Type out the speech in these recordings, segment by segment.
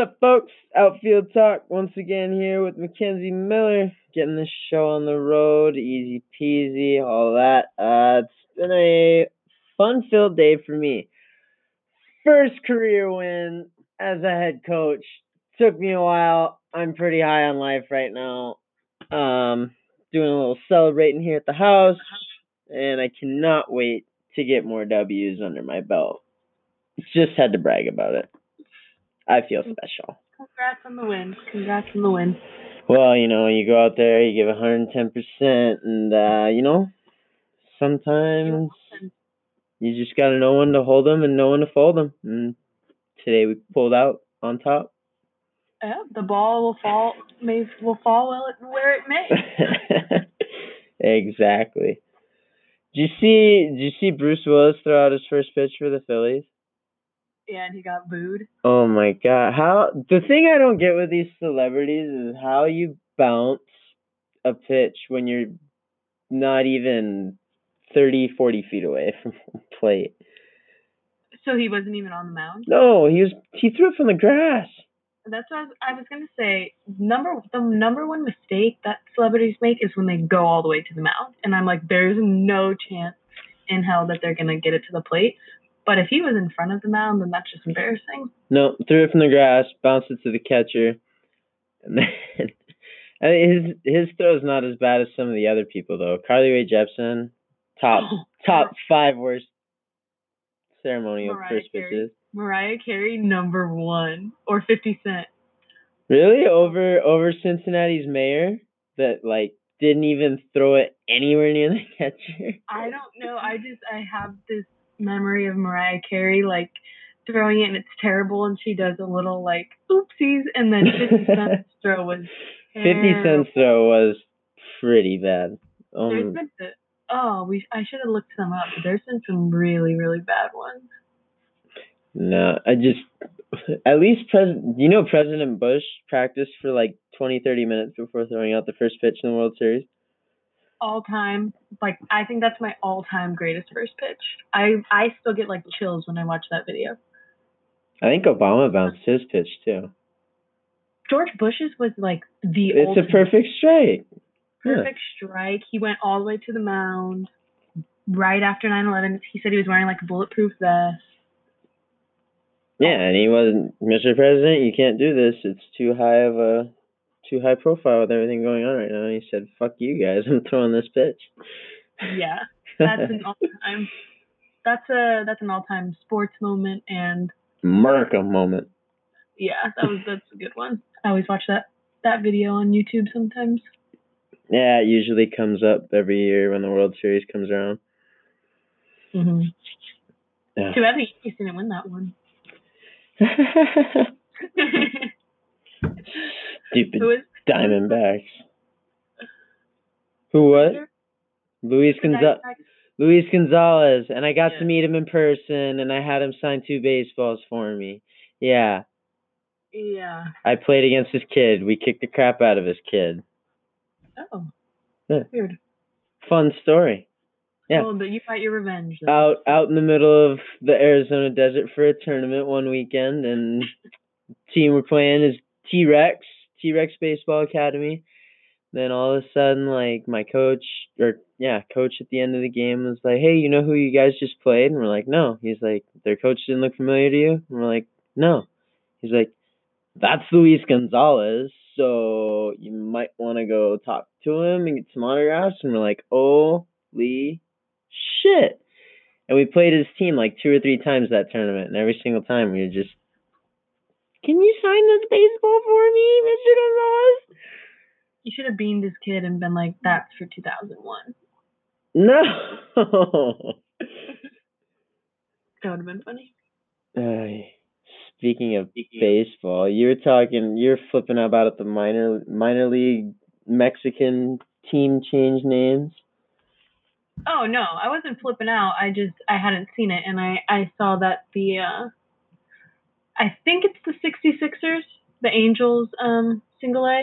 up, folks? Outfield Talk once again here with Mackenzie Miller, getting this show on the road, easy peasy, all that. Uh, it's been a fun-filled day for me. First career win as a head coach. Took me a while. I'm pretty high on life right now. Um, doing a little celebrating here at the house, and I cannot wait to get more W's under my belt. Just had to brag about it. I feel special. Congrats on the win. Congrats on the win. Well, you know, you go out there, you give 110%, and, uh, you know, sometimes you just got to know when to hold them and know when to fold them. And today we pulled out on top. Yeah, the ball will fall may will fall where it may. exactly. Did you see did you see Bruce Willis throw out his first pitch for the Phillies? And he got booed. Oh my god. How the thing I don't get with these celebrities is how you bounce a pitch when you're not even 30, 40 feet away from plate. So he wasn't even on the mound? No, he was he threw it from the grass. That's what I was, I was gonna say. Number the number one mistake that celebrities make is when they go all the way to the mound, and I'm like, there's no chance in hell that they're gonna get it to the plate. But if he was in front of the mound, then that's just embarrassing. No, threw it from the grass, bounced it to the catcher, and then I mean, his his throw's not as bad as some of the other people though. Carly Rae Jepsen, top top five worst ceremonial Mariah first Carey. pitches. Mariah Carey number one or Fifty Cent. Really? Over over Cincinnati's mayor that like didn't even throw it anywhere near the catcher. I don't know. I just I have this memory of Mariah Carey like throwing it and it's terrible and she does a little like oopsies and then Fifty Cent's throw was Fifty cents throw was pretty bad. There's Um, been the, oh we I should have looked some up. But there's been some really really bad ones. no, I just at least president. You know, President Bush practiced for like 20, 30 minutes before throwing out the first pitch in the World Series. All time like I think that's my all time greatest first pitch. I I still get like chills when I watch that video. I think Obama bounced his pitch too. George Bush's was like the It's a perfect strike. Yeah. perfect strike. He went all the way to the mound right after 9/11. He said he was wearing like a bulletproof vest. Yeah, and he wasn't Mr. President. You can't do this. It's too high of a too high profile with everything going on right now. And he said, "Fuck you guys. I'm throwing this pitch." Yeah, that's an all-time. That's a that's an all-time sports moment, and America moment. yeah, that was that's a good one. I always watch that that video on YouTube sometimes. Yeah, it usually comes up every year when the World Series comes around. Mm-hmm. Yeah. Too bad the Yankees didn't win that one. Stupid is Diamondbacks. Who what? Luis Gonzalez. Luis Gonzalez, and I got Yeah. to meet him in person, and I had him sign two baseballs for me. Yeah, Yeah. I played against his kid. We kicked the crap out of his kid. Oh. Yeah. Weird. Fun story. Yeah. Oh, but you fight your revenge. Though. Out out in the middle of the Arizona desert for a tournament one weekend, and team we're playing is T Rex, T Rex Baseball Academy. Then all of a sudden, like my coach, or yeah, coach at the end of the game was like, "Hey, you know who you guys just played?" And we're like, "No." He's like, "Their coach didn't look familiar to you?" And we're like, "No." He's like, "That's Luis Gonzalez, so you might want to go talk to him and get some autographs." And we're like, "Holy shit!" And we played his team like two or three times that tournament, and every single time we were just, "Can you sign this baseball for me, Mr. Gonzalez?" You should have beamed his kid and been like, "That's for 2001." No. That would have been funny. Ay, speaking of baseball, you were talking, you're flipping out about the minor minor league Mexican team change names. Oh no, I wasn't flipping out. I just I hadn't seen it, and I I saw that the uh, I think it's the 66ers, the Angels um single A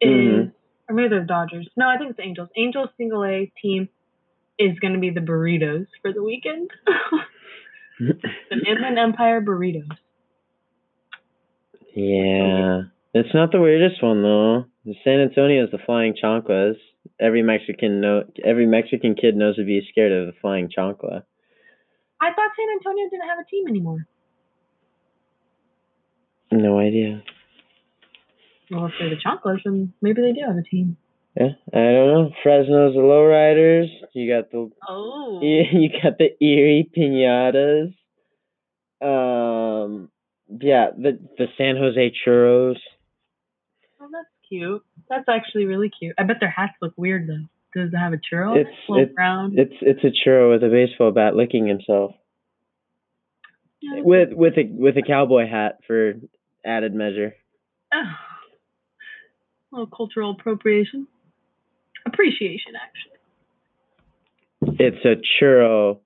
is, Mhm. or maybe they're the Dodgers. No, I think it's the Angels. Angels single A team is going to be the Burritos for the weekend. the Inland Empire Burritos. Yeah. It's not the weirdest one though. San Antonio is the flying chanclas. Every Mexican know every Mexican kid knows to be scared of the flying chancla. I thought San Antonio didn't have a team anymore. No idea. Well, if they're the Chanclas, then maybe they do have a team. Yeah, I don't know. Fresno's the lowriders. You got the Oh. you got the Erie pinatas. Um, yeah, the the San Jose churros. Oh, that's cute. That's actually really cute. I bet their hats look weird though. Does it have a churro? It's- a little it- It's it's a churro with a baseball bat licking himself Yeah, with with a with a cowboy hat for added measure. Oh. A little cultural appropriation. Appreciation, actually. It's a churro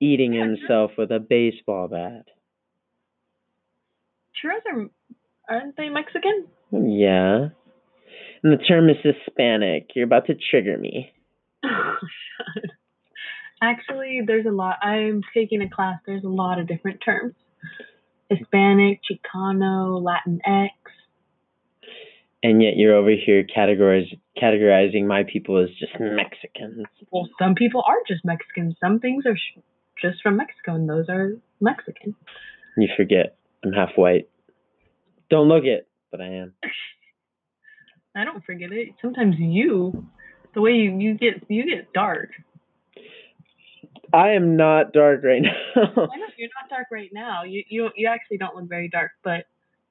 eating himself with a baseball bat. Churros are, aren't they Mexican? Yeah. And the term is Hispanic. You're about to trigger me. Oh. Actually, there's a lot. I'm taking a class. There's a lot of different terms. Hispanic, Chicano, Latinx. And yet you're over here categorizing my people as just Mexicans. Well, some people are just Mexicans. Some things are sh- just from Mexico, and those are Mexican. You forget I'm half white. Don't look it, but I am. I don't forget it. Sometimes you, the way you, you get you get dark. I am not dark right now. I know you're not dark right now. You you you actually don't look very dark, but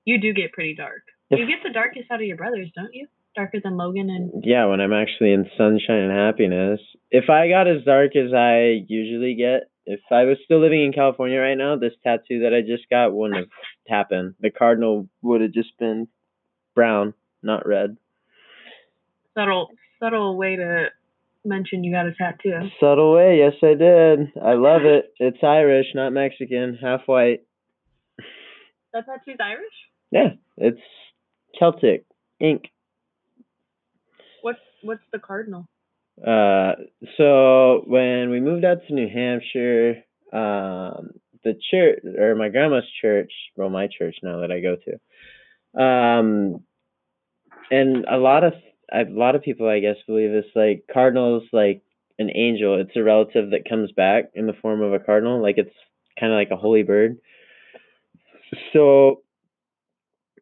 you do get pretty dark. You get the darkest out of your brothers, don't you? Darker than Logan and yeah, when I'm actually in sunshine and happiness. If I got as dark as I usually get, if I was still living in California right now, this tattoo that I just got wouldn't have happened. The cardinal would have just been brown, not red. subtle subtle way to mention you got a tattoo. Subtle way, yes I did. I love it. It's Irish, not Mexican, half white. That tattoo's Irish? Yeah, it's Celtic ink. What's what's the cardinal? Uh, so when we moved out to New Hampshire, um, the church or my grandma's church, well, my church now that I go to, um, and a lot of a lot of people, I guess, believe it's like cardinals like an angel. It's a relative that comes back in the form of a cardinal, like it's kind of like a holy bird. So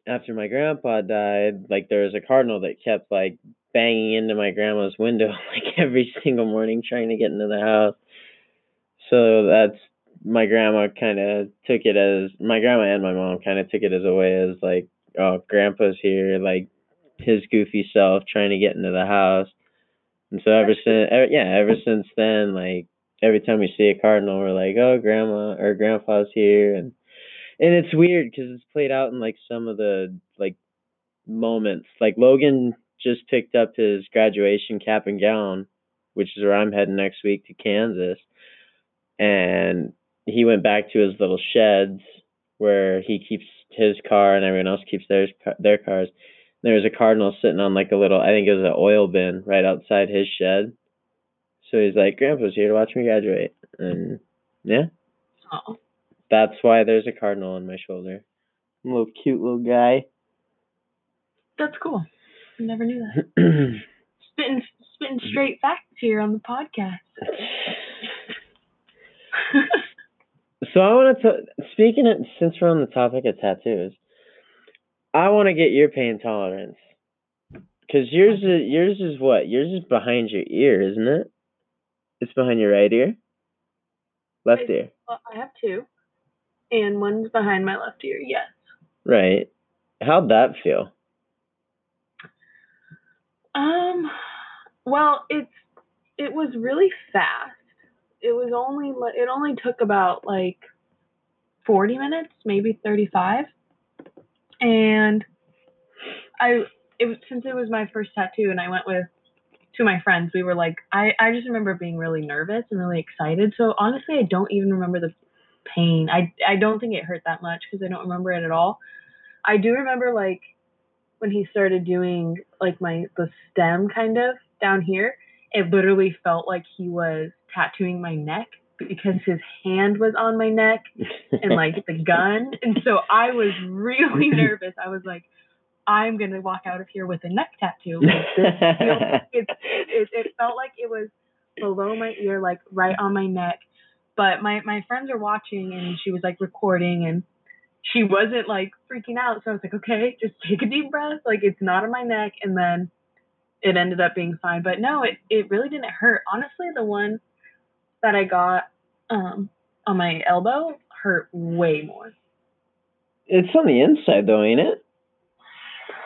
after my grandpa died, like there was a cardinal that kept like banging into my grandma's window like every single morning trying to get into the house. So that's my grandma kind of took it as my grandma and my mom kind of took it as a way as like oh grandpa's here like his goofy self trying to get into the house. And so ever since yeah ever since then like every time we see a cardinal we're like oh grandma or grandpa's here and and it's weird because it's played out in like some of the like moments like Logan just picked up his graduation cap and gown, which is where I'm heading next week to Kansas. And he went back to his little sheds where he keeps his car and everyone else keeps theirs their cars. There was a cardinal sitting on like a little, I think it was an oil bin right outside his shed. So he's like, "Grandpa's here to watch me graduate," and yeah, Oh. that's why there's a cardinal on my shoulder. a little cute little guy. That's cool. I never knew that. Spitting spitting straight facts here on the podcast. So I want to speaking of since we're on the topic of tattoos, I want to get your pain tolerance because yours is yours is what yours is behind your ear, isn't it? It's behind your right ear, left Wait. ear, well, I have two. And one's behind my left ear, yes. right? How'd that feel? Um, well, it's it was really fast. It was only it only took about like forty minutes, maybe thirty five, and I it was since it was my first tattoo, and I went with two of my friends. We were like, I I just remember being really nervous and really excited. So honestly, I don't even remember the pain. I I don't think it hurt that much because I don't remember it at all. I do remember like when he started doing like my the stem kind of down here, it literally felt like he was tattooing my neck. Because his hand was on my neck and like the gun. And so I was really nervous. I was like, I'm gonna walk out of here with a neck tattoo. Like, this feels, it, it, it felt like it was below my ear, like right on my neck. But my my friends are watching, and she was like recording, and she wasn't like freaking out. So I was like, okay, just take a deep breath. Like it's not on my neck. And then it ended up being fine. But no, it it really didn't hurt. Honestly, the one that I got um on my elbow hurt way more. It's on the inside though, ain't it?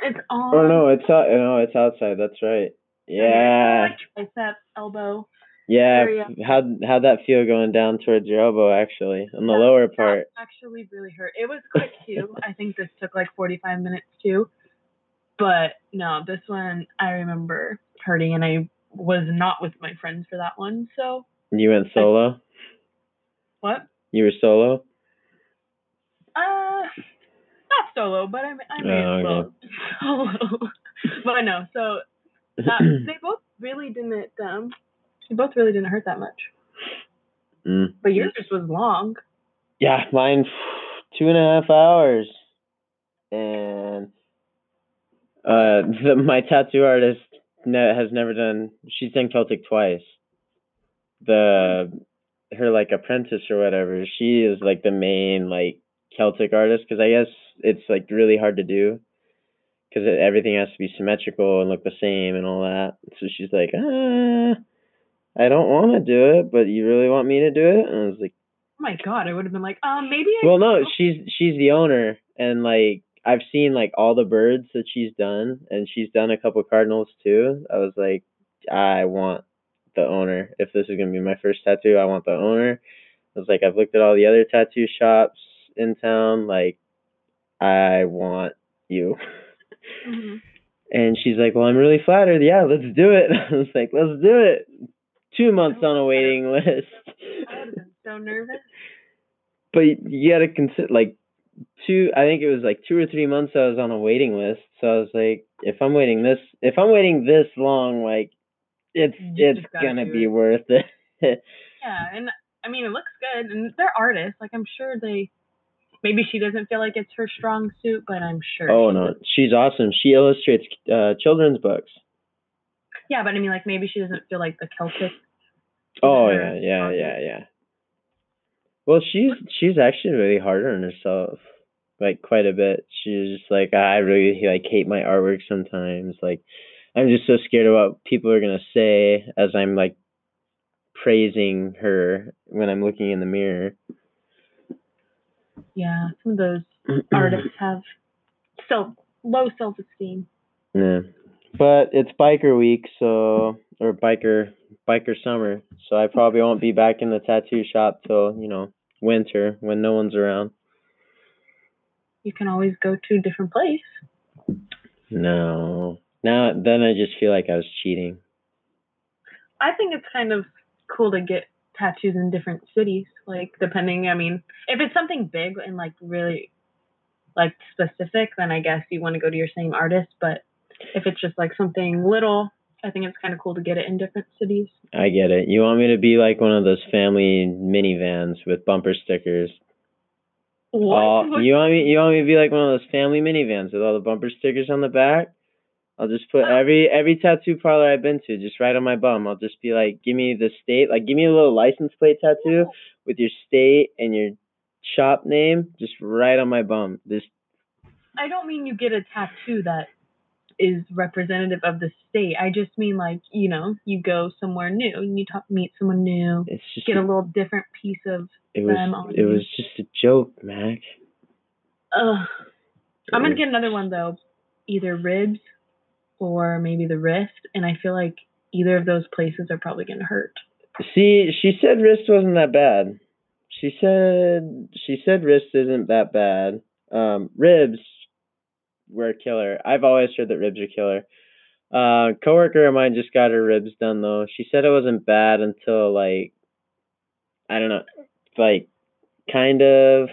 It's on. Or no, it's out. No, it's outside. That's right. Yeah. Tricep, elbow. Yeah. How'd how'd that feel going down towards your elbow actually, on the That- lower part? actually really hurt. It was quick too. I think this took like 45 minutes too. But no, this one I remember hurting, and I was not with my friends for that one. So You went solo. what? You were solo. Uh, not solo, but I I made Oh, well solo. but no, so that, they both really didn't um, they both really didn't hurt that much. Mm. But yours just was long. Yeah, mine two and a half hours, and uh, the, my tattoo artist ne- has never done. She's done Celtic twice. The her like apprentice or whatever. She is like the main like Celtic artist because I guess it's like really hard to do because everything has to be symmetrical and look the same and all that. So she's like, ah, I don't want to do it, but you really want me to do it? And I was like. Oh my god, I would have been like, um, maybe I Well, no, she's she's the owner, and like I've seen like all the birds that she's done, and she's done a couple cardinals too. I was like, I want the owner. If this is gonna be my first tattoo, I want the owner. I was like, I've looked at all the other tattoo shops in town. Like, I want you. Mhm. And she's like, Well, I'm really flattered. Yeah, let's do it. I was like, Let's do it. Two months on a waiting list. I would have been so nervous. but you gotta consider like two i think it was like two or three months i was on a waiting list so i was like if i'm waiting this if i'm waiting this long like it's it's gonna be it. worth it Yeah, and I mean it looks good, and they're artists. Like I'm sure they. Maybe she doesn't feel like it's her strong suit, but I'm sure. oh she no would. she's awesome she illustrates uh children's books Yeah, but I mean, like maybe she doesn't feel like the Celtic. oh yeah yeah yeah yeah well she's she's actually really hard on herself like quite a bit she's just like i really like hate my artwork sometimes like i'm just so scared of what people are going to say as i'm like praising her when i'm looking in the mirror Yeah, some of those artists have self low self esteem. yeah but it's biker week so or biker biker summer so i probably won't be back in the tattoo shop till you know winter when no one's around You can always go to a different place. No. Now then I just feel like I was cheating. I think it's kind of cool to get tattoos in different cities. Like depending, I mean, if it's something big and like really like specific, then I guess you want to go to your same artist. But if it's just like something little, I think it's kind of cool to get it in different cities. I get it. You want me to be like one of those family minivans with bumper stickers. All- What? you want me you want me to be like one of those family minivans with all the bumper stickers on the back? I'll just put every every tattoo parlor I've been to just right on my bum. I'll just be like, give me the state, like give me a little license plate tattoo with your state and your shop name just right on my bum. Just I don't mean you get a tattoo that is representative of the state. I just mean like you know you go somewhere new and you talk, meet someone new, it's just get a little different piece of. it was them on it you. was just a joke, Mac. Ugh. I'm gonna get another one though, either ribs or maybe the wrist, and I feel like either of those places are probably gonna hurt. See, she said wrist wasn't that bad. She said she said wrist isn't that bad. Um, ribs were a killer. I've always heard that ribs are killer. Uh, coworker of mine just got her ribs done though. She said it wasn't bad until like I don't know, like kind of.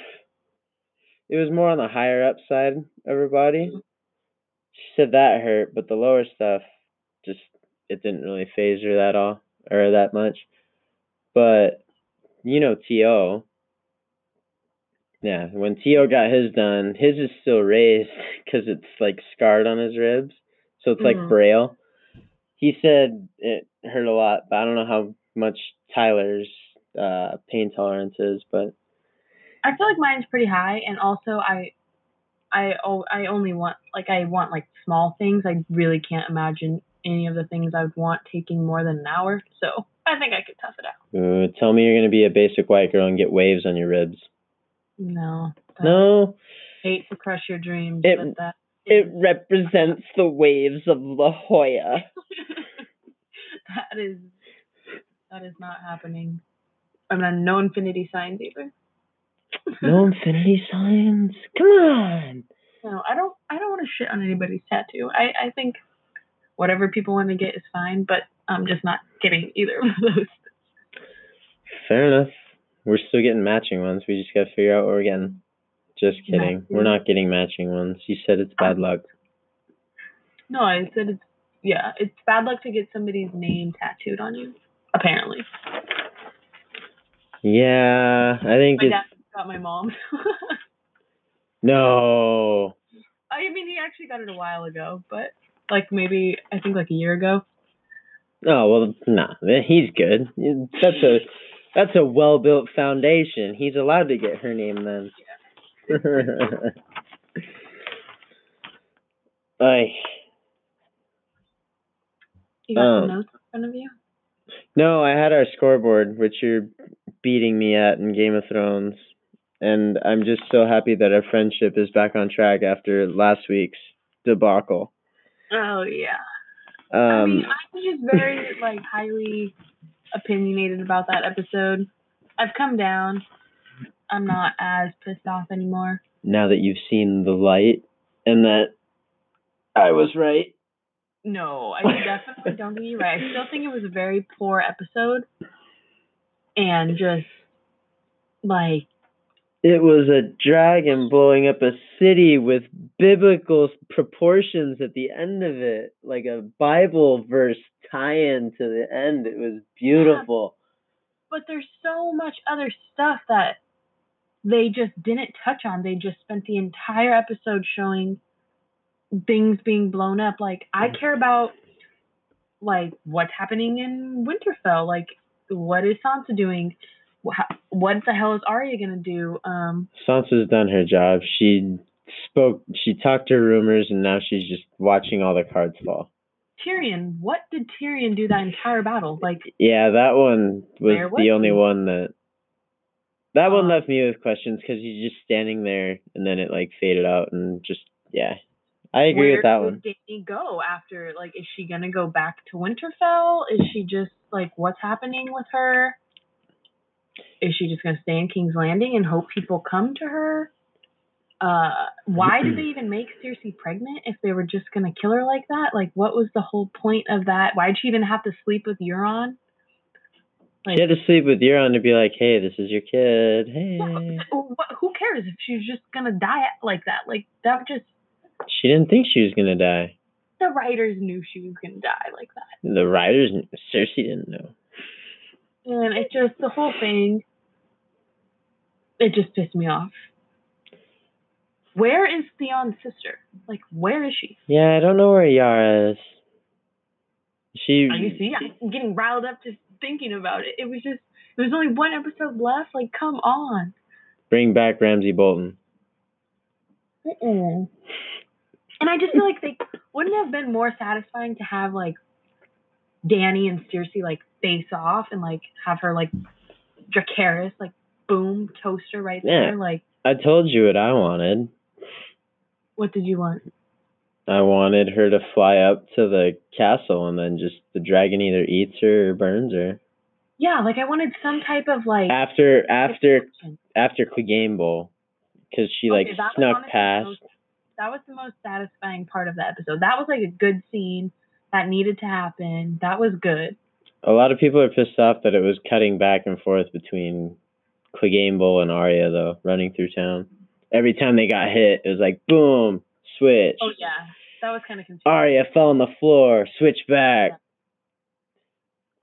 It was more on the higher up side of her body. That hurt, but the lower stuff just it didn't really phase her that all or that much. But you know To. Yeah, when To got his done, his is still raised because it's like scarred on his ribs, so it's Mhm. like braille. He said it hurt a lot, but I don't know how much Tyler's uh pain tolerance is, but I feel like mine's pretty high, and also I, I, oh, I only want like I want like small things. I really can't imagine any of the things I would want taking more than an hour. So I think I could tough it out. uh, tell me you're gonna be a basic white girl and get waves on your ribs. No. No, Hate to crush your dreams, It- that. it is- represents the waves of La Jolla. that is that is not happening. I mean, no infinity signs either. No infinity signs. Come on. No, I don't. I don't want to shit on anybody's tattoo. I I think whatever people want to get is fine, but I'm just not getting either of those. Fair enough. We're still getting matching ones. We just gotta figure out what we're getting. Just kidding. We're not getting matching ones. You said it's bad um, luck. No, I said it's yeah, it's bad luck to get somebody's name tattooed on you. Apparently, Yeah, I think it's got my mom. no. I mean, he actually got it a while ago, but like maybe I think like a year ago. Oh well, nah. He's good. That's a that's a well built foundation. He's allowed to get her name then. Ay. You got Um, notes in front of you. No, I had our scoreboard, which you're beating me at in Game of Thrones, and I'm just so happy that our friendship is back on track after last week's debacle. Oh yeah. I Um, mean, I was just very like highly opinionated about that episode. I've come down. I'm not as pissed off anymore. now that you've seen the light, and that I was right. No, I definitely don't think you're right. I still think it was a very poor episode, and just like It was a dragon blowing up a city with biblical proportions at the end of it, like a Bible verse tie-in to the end. It was beautiful. but there's so much other stuff that they just didn't touch on. They just spent the entire episode showing things being blown up. Like I mm. care about like what's happening in Winterfell. Like what is Sansa doing? Wha- What the hell is Arya gonna do? Um, Sansa's done her job. She spoke. She talked her rumors, and now she's just watching all the cards fall. Tyrion. What did Tyrion do that entire battle? Like Yeah, that one was Where the only one that. That one Uh, left me with questions because he's just standing there, and then it like faded out, and just yeah, I agree with that one. Dany go after? Like, is she gonna go back to Winterfell? Is she just like, what's happening with her? Is she just gonna stay in King's Landing and hope people come to her? Uh, why did they even make Cersei pregnant if they were just gonna kill her like that? Like, what was the whole point of that? Why'd she even have to sleep with Euron? Like, She had to sleep with Euron to be like, "Hey, this is your kid." Hey, wh- wh- who cares if she's just gonna die like that? Like, that just she didn't think she was gonna die. the writers knew she was gonna die like that. The writers, Cersei didn't know. And it just the whole thing it just pissed me off. Where is Theon's sister? Like where is she? Yeah, I don't know where Yara is. She. Are you see? I'm getting riled up just thinking about it. It was just there was only one episode left. Like, come on. Bring back Ramsay Bolton. Mm-mm. And I just feel like they wouldn't have been more satisfying to have like Dany and Cersei like face off and like have her like Dracarys like boom toaster right Yeah. there. Like, I told you what I wanted. what did you want? I wanted her to fly up to the castle and then just the dragon either eats her or burns her. Yeah, like I wanted some type of like After after after Clegane Bowl, because she like Okay, was snuck past. most- that was the most satisfying part of the episode. That was like a good scene that needed to happen. That was good. A lot of people are pissed off that it was cutting back and forth between Clegane Bowl and Arya though, running through town. Every time they got hit, it was like boom, switch. Oh yeah, that was kind of confusing. Arya fell on the floor, switch back.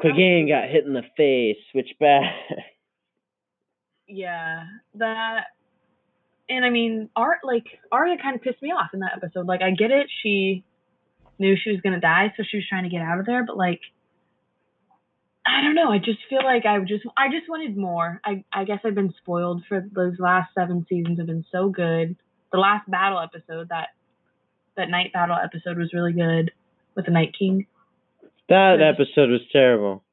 Was Clegane got hit in the face, switch back. yeah, that. And I mean, Art like Arya kind of pissed me off in that episode. Like, I get it, she knew she was gonna die, so she was trying to get out of there. But like, I don't know. I just feel like I just I just wanted more. I I guess I've been spoiled for those last seven seasons have been so good. The last battle episode that that night battle episode was really good with the Night King. That episode was terrible.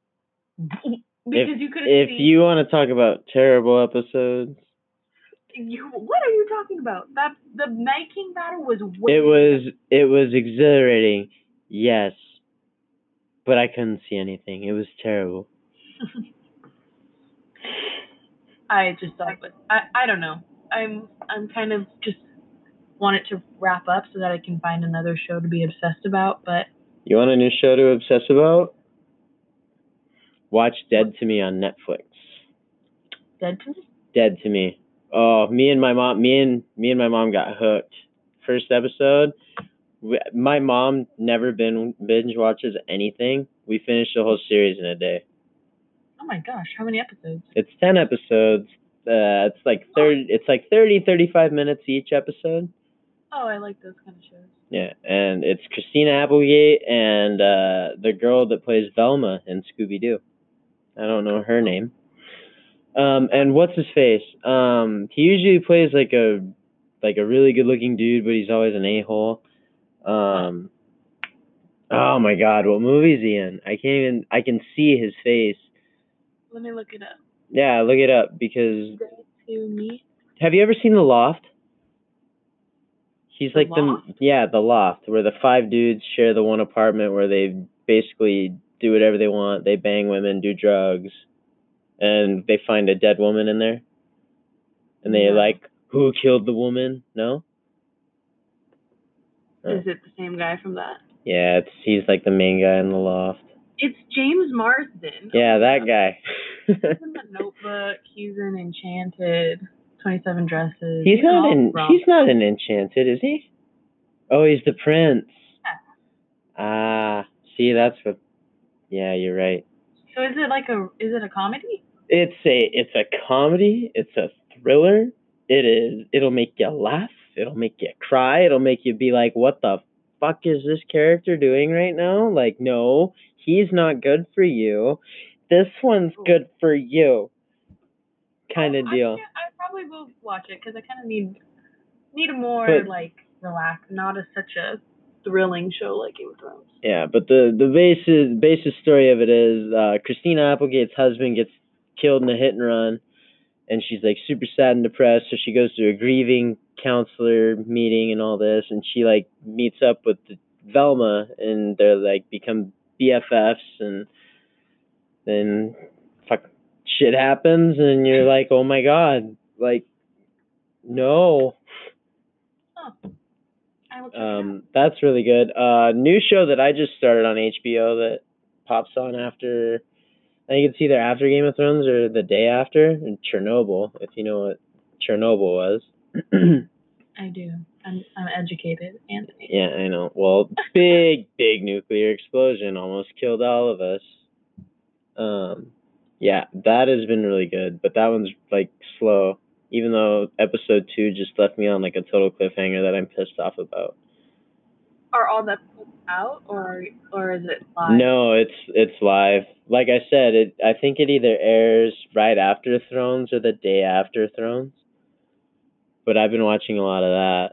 Because if, you could if seen you want to talk about terrible episodes, you, what are you talking about? That the Night King battle was way it was it was exhilarating, yes, but I couldn't see anything. It was terrible. I just thought, but I, I don't know. I'm I'm kind of just want it to wrap up so that I can find another show to be obsessed about. But You want a new show to obsess about? Watch Dead to Me on Netflix. Dead to Me. Dead to Me. Oh, me and my mom, me and me and my mom got hooked. First episode, my mom never been binge watches anything. We finished the whole series in a day. Oh my gosh, how many episodes? It's ten episodes. Uh, it's like thirty. It's like 30, 35 minutes each episode. Oh, I like those kind of shows. Yeah, and it's Christina Applegate and uh, the girl that plays Velma in Scooby Doo. I don't know her name. Um, and what's his face? Um, he usually plays like a like a really good looking dude, but he's always an a hole. Um, oh my God, what movie is he in? I can't even. I can see his face. Let me look it up. Yeah, look it up because to Me. have you ever seen The Loft? He's The like Loft? the yeah, The Loft, where the five dudes share the one apartment where they basically do whatever they want. They bang women, do drugs, and they find a dead woman in there. And they No. like, who killed the woman? No. Oh. Is it the same guy from that? Yeah, it's he's like the main guy in The Loft. It's James Marsden. Yeah, that guy. He's in the Notebook. He's in Enchanted. Twenty Seven Dresses. he's not in. He's not in Enchanted, is he? Oh, he's the prince. Ah, see, that's what. Yeah, you're right. So is it like a? Is it a comedy? It's a it's a comedy. It's a thriller. It is. It'll make you laugh. It'll make you cry. It'll make you be like, "What the fuck is this character doing right now?" Like, no, he's not good for you. This one's good for you. Kind of Oh, deal. I, I probably will watch it because I kind of need need a more But- like relax, not a such a thrilling show like Game of Thrones. Yeah, but the the basis basis story of it is uh, Christina Applegate's husband gets killed in a hit and run, and she's like super sad and depressed. So she goes to a grieving counselor meeting and all this, and she like meets up with Velma, and they're like become BFFs, and then fuck shit happens, and you're like, oh my god, like no. I will check it out. Um, that's really good. Uh, new show that I just started on HBO that pops on after. I think it's either after Game of Thrones or the day after. And Chernobyl, if you know what Chernobyl was. I do. I'm I'm educated, Anthony. yeah, I know. Well, big, big nuclear explosion almost killed all of us. Um, yeah, that has been really good, but that one's like slow. Even though episode two just left me on like a total cliffhanger that I'm pissed off about. Are all the out, or or is it live? No, it's it's live. Like I said, it I think it either airs right after Thrones or the day after Thrones. But I've been watching a lot of that.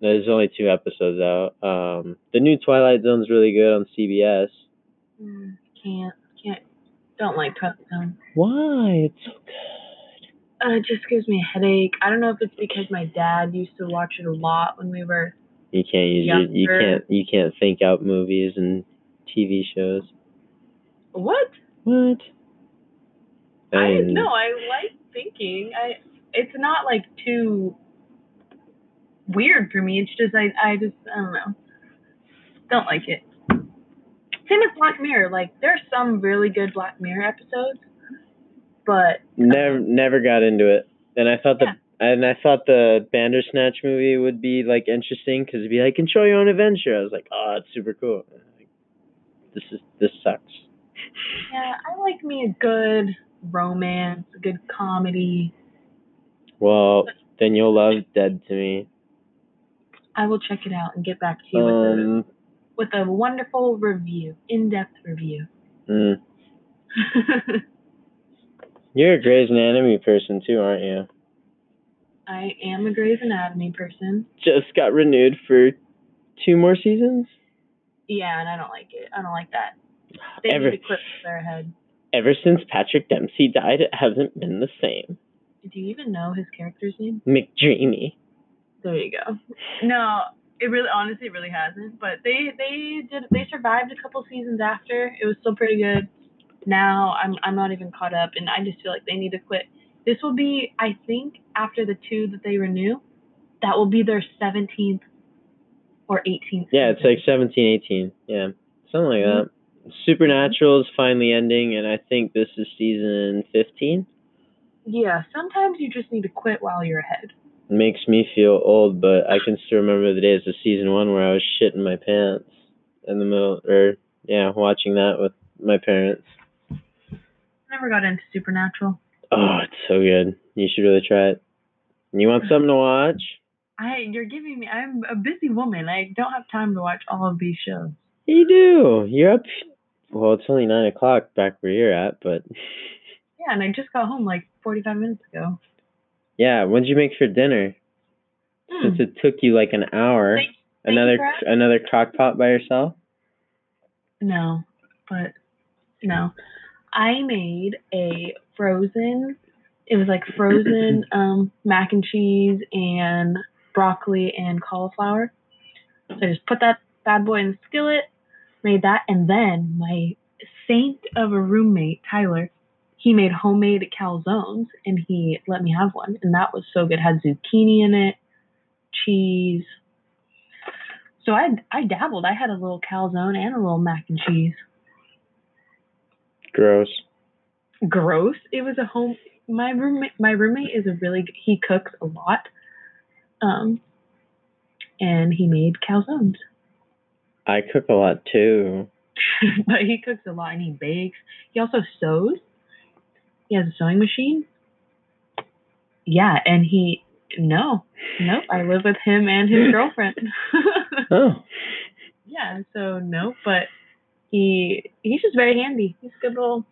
There's only two episodes out. Um, the new Twilight Zone's really good on CBS. Mm, can't can't. Don't like Twilight Zone. Why? It's so good. Uh, it just gives me a headache. I don't know if it's because my dad used to watch it a lot when we were. You can't use your, you can't you can't think out movies and TV shows. What? What? I mean, no, I like thinking. I it's not like too weird for me. It's just I I just I don't know. Don't like it. Same as Black Mirror. Like there's some really good Black Mirror episodes, but Never never got into it. And I thought the and I thought the Bandersnatch movie would be like interesting because it'd be like control your own adventure. I was like, oh, it's super cool. Like, this is this sucks. yeah, I like me a good romance, a good comedy. Well, then you'll love Dead to Me. I will check it out and get back to you with a Um, with a wonderful review, in-depth review. mm. You're a Grey's Anatomy person too, aren't you? I am a Grey's Anatomy person. Just got renewed for two more seasons. Yeah, and I don't like it. I don't like that. They Ever, need to clip their head. ever since Patrick Dempsey died, it hasn't been the same. Do you even know his character's name? McDreamy. There you go. No, it really, honestly, it really hasn't. But they, they did, they survived a couple seasons after. It was still pretty good. Now I'm, I'm not even caught up, and I just feel like they need to quit. This will be, I think, after the two that they renew, that will be their 17th or 18th. Yeah, it's like 17, 18. Yeah, something like Mhm. that. Supernatural is finally ending, and I think this is season 15. Yeah, sometimes you just need to quit while you're ahead. Makes me feel old, but I can still remember the days of season one where I was shitting my pants in the middle, or yeah, watching that with my parents. Never got into Supernatural. Oh, it's so good. You should really try it. You want something to watch? I, you're giving me. I'm a busy woman. I don't have time to watch all of these shows. You do. You're up. Well, it's only nine o'clock back where you're at, but Yeah, and I just got home like 45 minutes ago. yeah. What'd you make for dinner? Hmm. Since it took you like an hour, Thank- thank another you another crock pot by yourself. No, but no. I made a frozen. It was like frozen um, mac and cheese and broccoli and cauliflower. So I just put that bad boy in the skillet, made that, and then my saint of a roommate, Tyler, he made homemade calzones and he let me have one, and that was so good. It had zucchini in it, cheese. So I I dabbled. I had a little calzone and a little mac and cheese. Gross. Gross. It was a home. My roommate, my roommate is a really he cooks a lot, um, and he made calzones. I cook a lot too. but he cooks a lot and he bakes. He also sews. He has a sewing machine. Yeah, and he no, nope. I live with him and his girlfriend. Oh, yeah, so no, But he he's just very handy. He's a good little.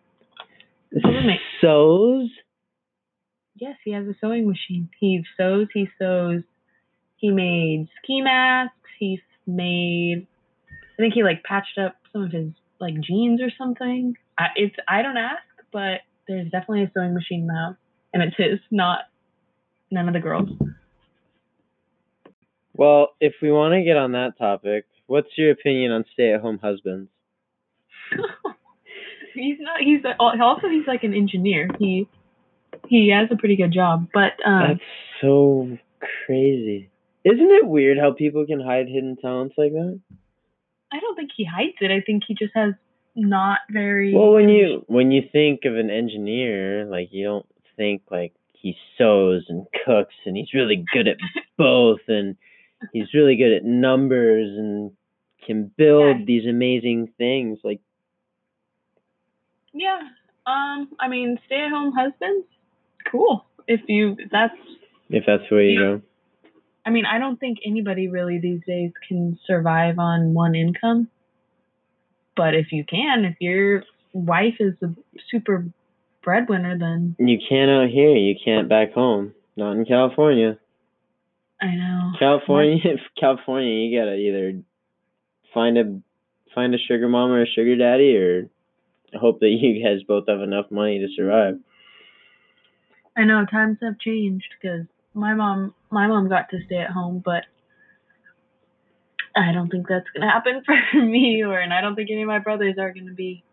Sews. Yes, he has a sewing machine. He sews, he sews. He made ski masks. He made, I think he like patched up some of his like jeans or something. I, it's I don't ask, but there's definitely a sewing machine in the house, and it's his, not none of the girls. Well, if we want to get on that topic, what's your opinion on stay-at-home husbands? he's not. He's a, also he's like an engineer. He he has a pretty good job, but um, That's so crazy. Isn't it weird how people can hide hidden talents like that? I don't think he hides it. I think he just has not very. Well, when you when you think of an engineer, like you don't think like he sews and cooks and he's really good at both and he's really good at numbers and can build Yeah. these amazing things. Like Yeah. Um, I mean, stay at home husbands, cool. If you that's if that's the way you go. I mean, I don't think anybody really these days can survive on one income. But if you can, if your wife is a super breadwinner, then You can't out here, you can't back home. Not in California. I know. California California you gotta either find a find a sugar mama or a sugar daddy or hope that you guys both have enough money to survive. I know times have changed because my mom, my mom got to stay at home, but I don't think that's gonna happen for me, or and I don't think any of my brothers are gonna be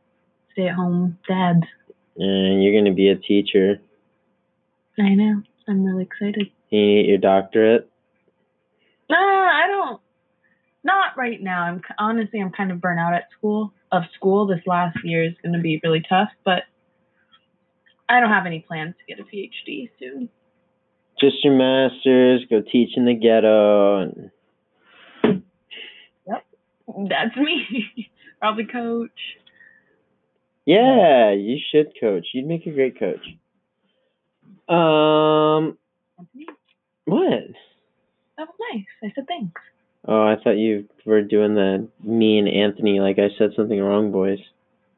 stay at home dads. And you're gonna be a teacher. I know. I'm really excited. You need your doctorate. No, I don't. Not right now. I'm honestly, I'm kind of burnt out at school of school this last year is going to be really tough, but I don't have any plans to get a PhD soon. Just your master's, go teach in the ghetto. Yep, that's me. Probably coach. Yeah, you should coach. You'd make a great coach. Um, what? That was nice. I said thanks. Oh, I thought you were doing the me and Anthony. Like I said something wrong, boys.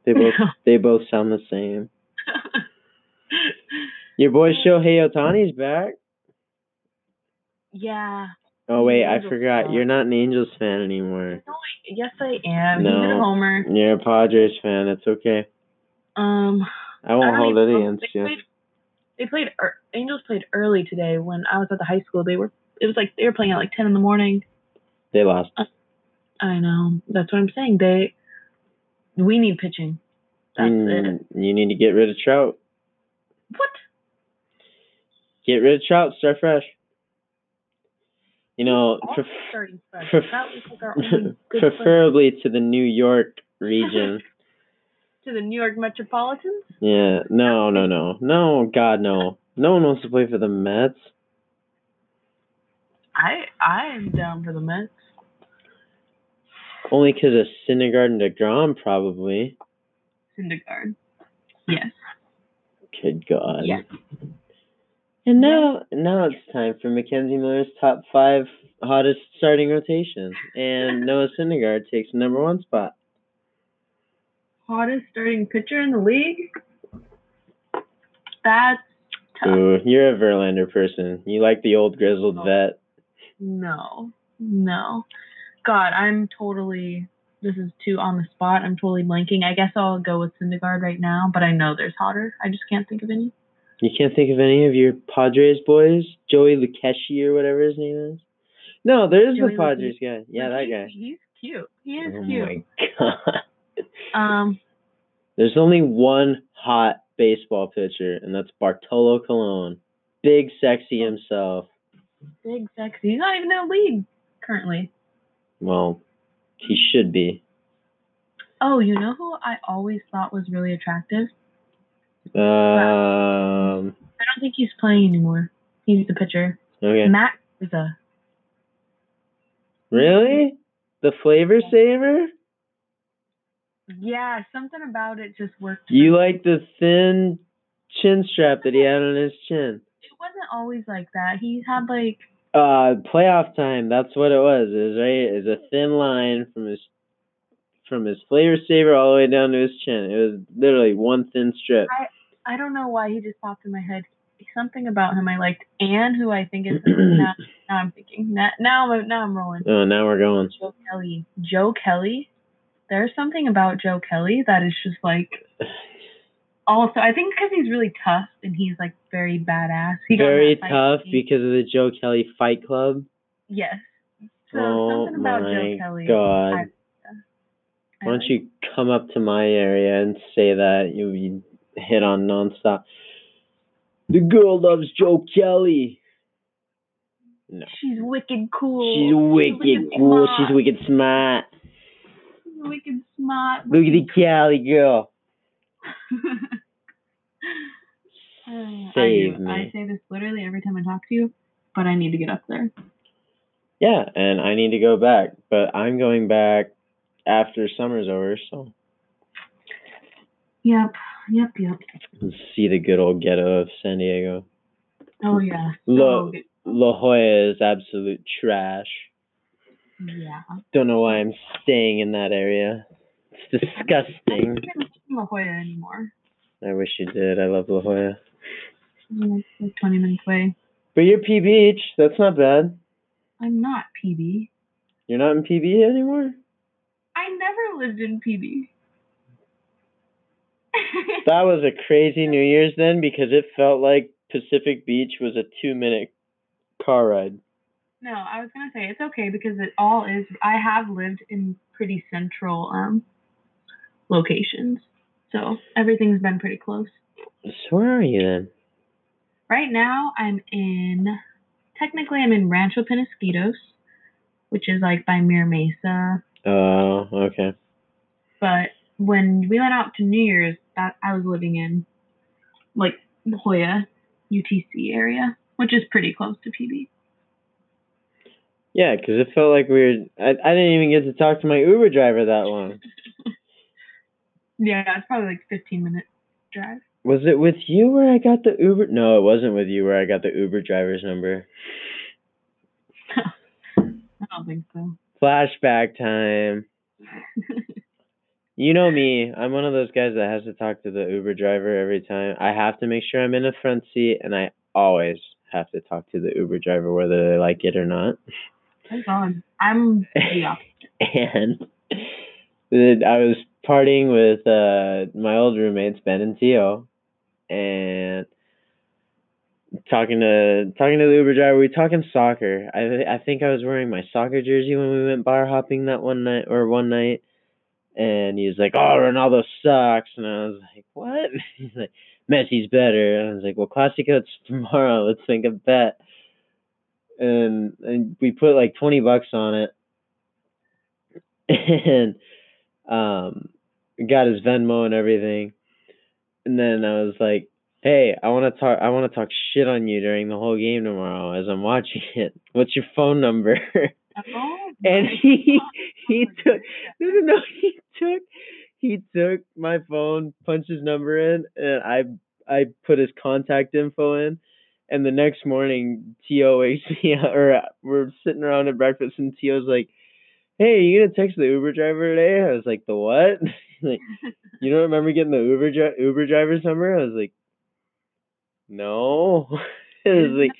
They both they both sound the same. Your boy Shohei Ohtani's back. yeah. Oh wait, I forgot. fan. You're not an Angels fan anymore. No, I- yes, I am. No. He's a homer. You're a Padres fan. It's okay. Um, I won't I hold it against they you. Played, they played. Angels played early today when I was at the high school. They were. It was like they were playing at like ten in the morning. They lost. I know. That's what I'm saying. They. We need pitching. That's you, it. you need to get rid of Trout. What? Get rid of Trout. Start fresh. You know, pref- starting fresh. pref- that was like our player. preferably to the New York region. to the New York Metropolitans. yeah. No, no, no, no. God, no. No one wants to play for the Mets. I I am down for the Mets. Only because of Syndergaard and Degrom, probably. Syndergaard. Yes. Good God. Yes. And now, now it's time for Mackenzie Miller's top five hottest starting rotation, and Noah Syndergaard takes the number one spot. Hottest starting pitcher in the league. That's tough. Ooh, you're a Verlander person. You like the old grizzled vet. No, no. God, I'm totally. This is too on the spot. I'm totally blanking. I guess I'll go with Syndergaard right now, but I know there's hotter. I just can't think of any. You can't think of any of your Padres boys, Joey Lucchesi or whatever his name is. No, there is Joey the Padres guy. Yeah, that guy. He's cute. He is Oh cute. my god. Um, There's only one hot baseball pitcher, and that's Bartolo Colon. Big sexy himself. big sexy. He's not even in the league currently. Well, he should be. Oh, you know who I always thought was really attractive? Um. I don't think he's playing anymore. He's the pitcher. Okay. Matt Garza. Really? The flavor saver? Yeah, something about it just worked. You like the thin chin strap that he had on his chin? It wasn't always like that. He had like Uh, playoff time. That's what it was. It was right. It was a thin line from his from his flavor saver all the way down to his chin. It was literally one thin strip. I don't know why he just popped in my head. Something about him I liked, and who I think is now. Now I'm thinking. Now, now I'm now I'm rolling. oh, now we're going. Joe Kelly. Joe Kelly. There's something about Joe Kelly that is just like. Also, I think because he's really tough and he's like very badass. He Very tough me. because of the Joe Kelly Fight Club. Yes. So oh something about my Joe Kelly. god! I- uh, I Why don't like. you come up to my area and say that you'll be hit on nonstop? The girl loves Joe Kelly. No. She's wicked cool. She's wicked cool. She's smart. wicked smart. She's wicked smart. Look at the Kelly girl. Uh, I Save do. me. I say this literally every time I talk to you, but I need to get up there. Yeah, and I need to go back, but I'm going back after summer's over, so Yep. Yep. Yep. see the good old ghetto of San Diego. Oh yeah. Look. La Jolla is absolute trash. Yeah. Don't know why I'm staying in that area. It's disgusting. in La Jolla anymore. I wish you did. I love La Jolla. I'm like 20 minutes away. But you're P Beach. That's not bad. I'm not PB. You're not in PB anymore? I never lived in PB. That was a crazy New Year's then because it felt like Pacific Beach was a two minute car ride. no, I was gonna say it's okay because it all is. I have lived in pretty central um locations, so everything's been pretty close. So where are you then? Right now, I'm in. Technically, I'm in Rancho Penasquitos, which is like by Mira Mesa. Oh, okay. But when we went out to New Year's, that I was living in like La Jolla, UTC area, which is pretty close to PB. Yeah, because it felt like we were. I, I didn't even get to talk to my Uber driver that long. Yeah, it's probably like 15 minute drive. Was it with you where I got the Uber? No, it wasn't with you where I got the Uber driver's number. I don't think so. Flashback time. You know me. I'm one of those guys that has to talk to the Uber driver every time. I have to make sure I'm in the front seat, and I always have to talk to the Uber driver whether they like it or not. Thank God. I'm the opposite. and then I was partying with uh my old roommates Ben and Tio, and talking to talking to the Uber driver. We talking soccer. I I think I was wearing my soccer jersey when we went bar hopping that one night or one night, and he was like, "Oh, Ronaldo sucks," and I was like, "What?" He's like, "Messi's better." And I was like, "Well, Classico's tomorrow. Let's make a bet." And and we put like twenty bucks on it, and um, got his Venmo and everything. And then I was like, "Hey, I want to talk. I want to talk shit on you during the whole game tomorrow as I'm watching it. What's your phone number?" Oh, and he he took no no no he took he took my phone, punched his number in, and I I put his contact info in. And the next morning, Tio wakes me up, or uh, we're sitting around at breakfast, and Tio's like, "Hey, you gonna text the Uber driver today?" I was like, "The what?" Like, "You don't remember getting the Uber dri- Uber driver's number?" I was like, "No." it was like,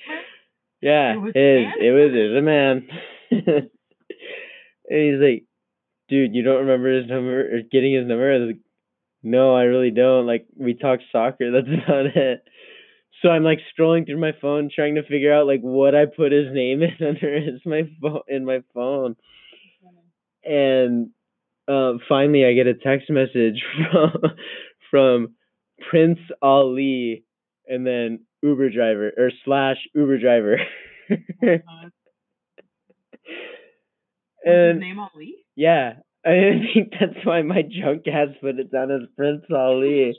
yeah, It was his. a man? It was a man. and he's like, dude, you don't remember his number or getting his number? I was like, no, I really don't. Like we talk soccer, that's about it. So I'm like scrolling through my phone trying to figure out like what I put his name in under his my phone in my phone. And um finally I get a text message from from Prince Ali and then Uber driver or slash Uber driver. Uh, what's his and name Ali? yeah, I think that's why my junk has put it down as Prince Ali.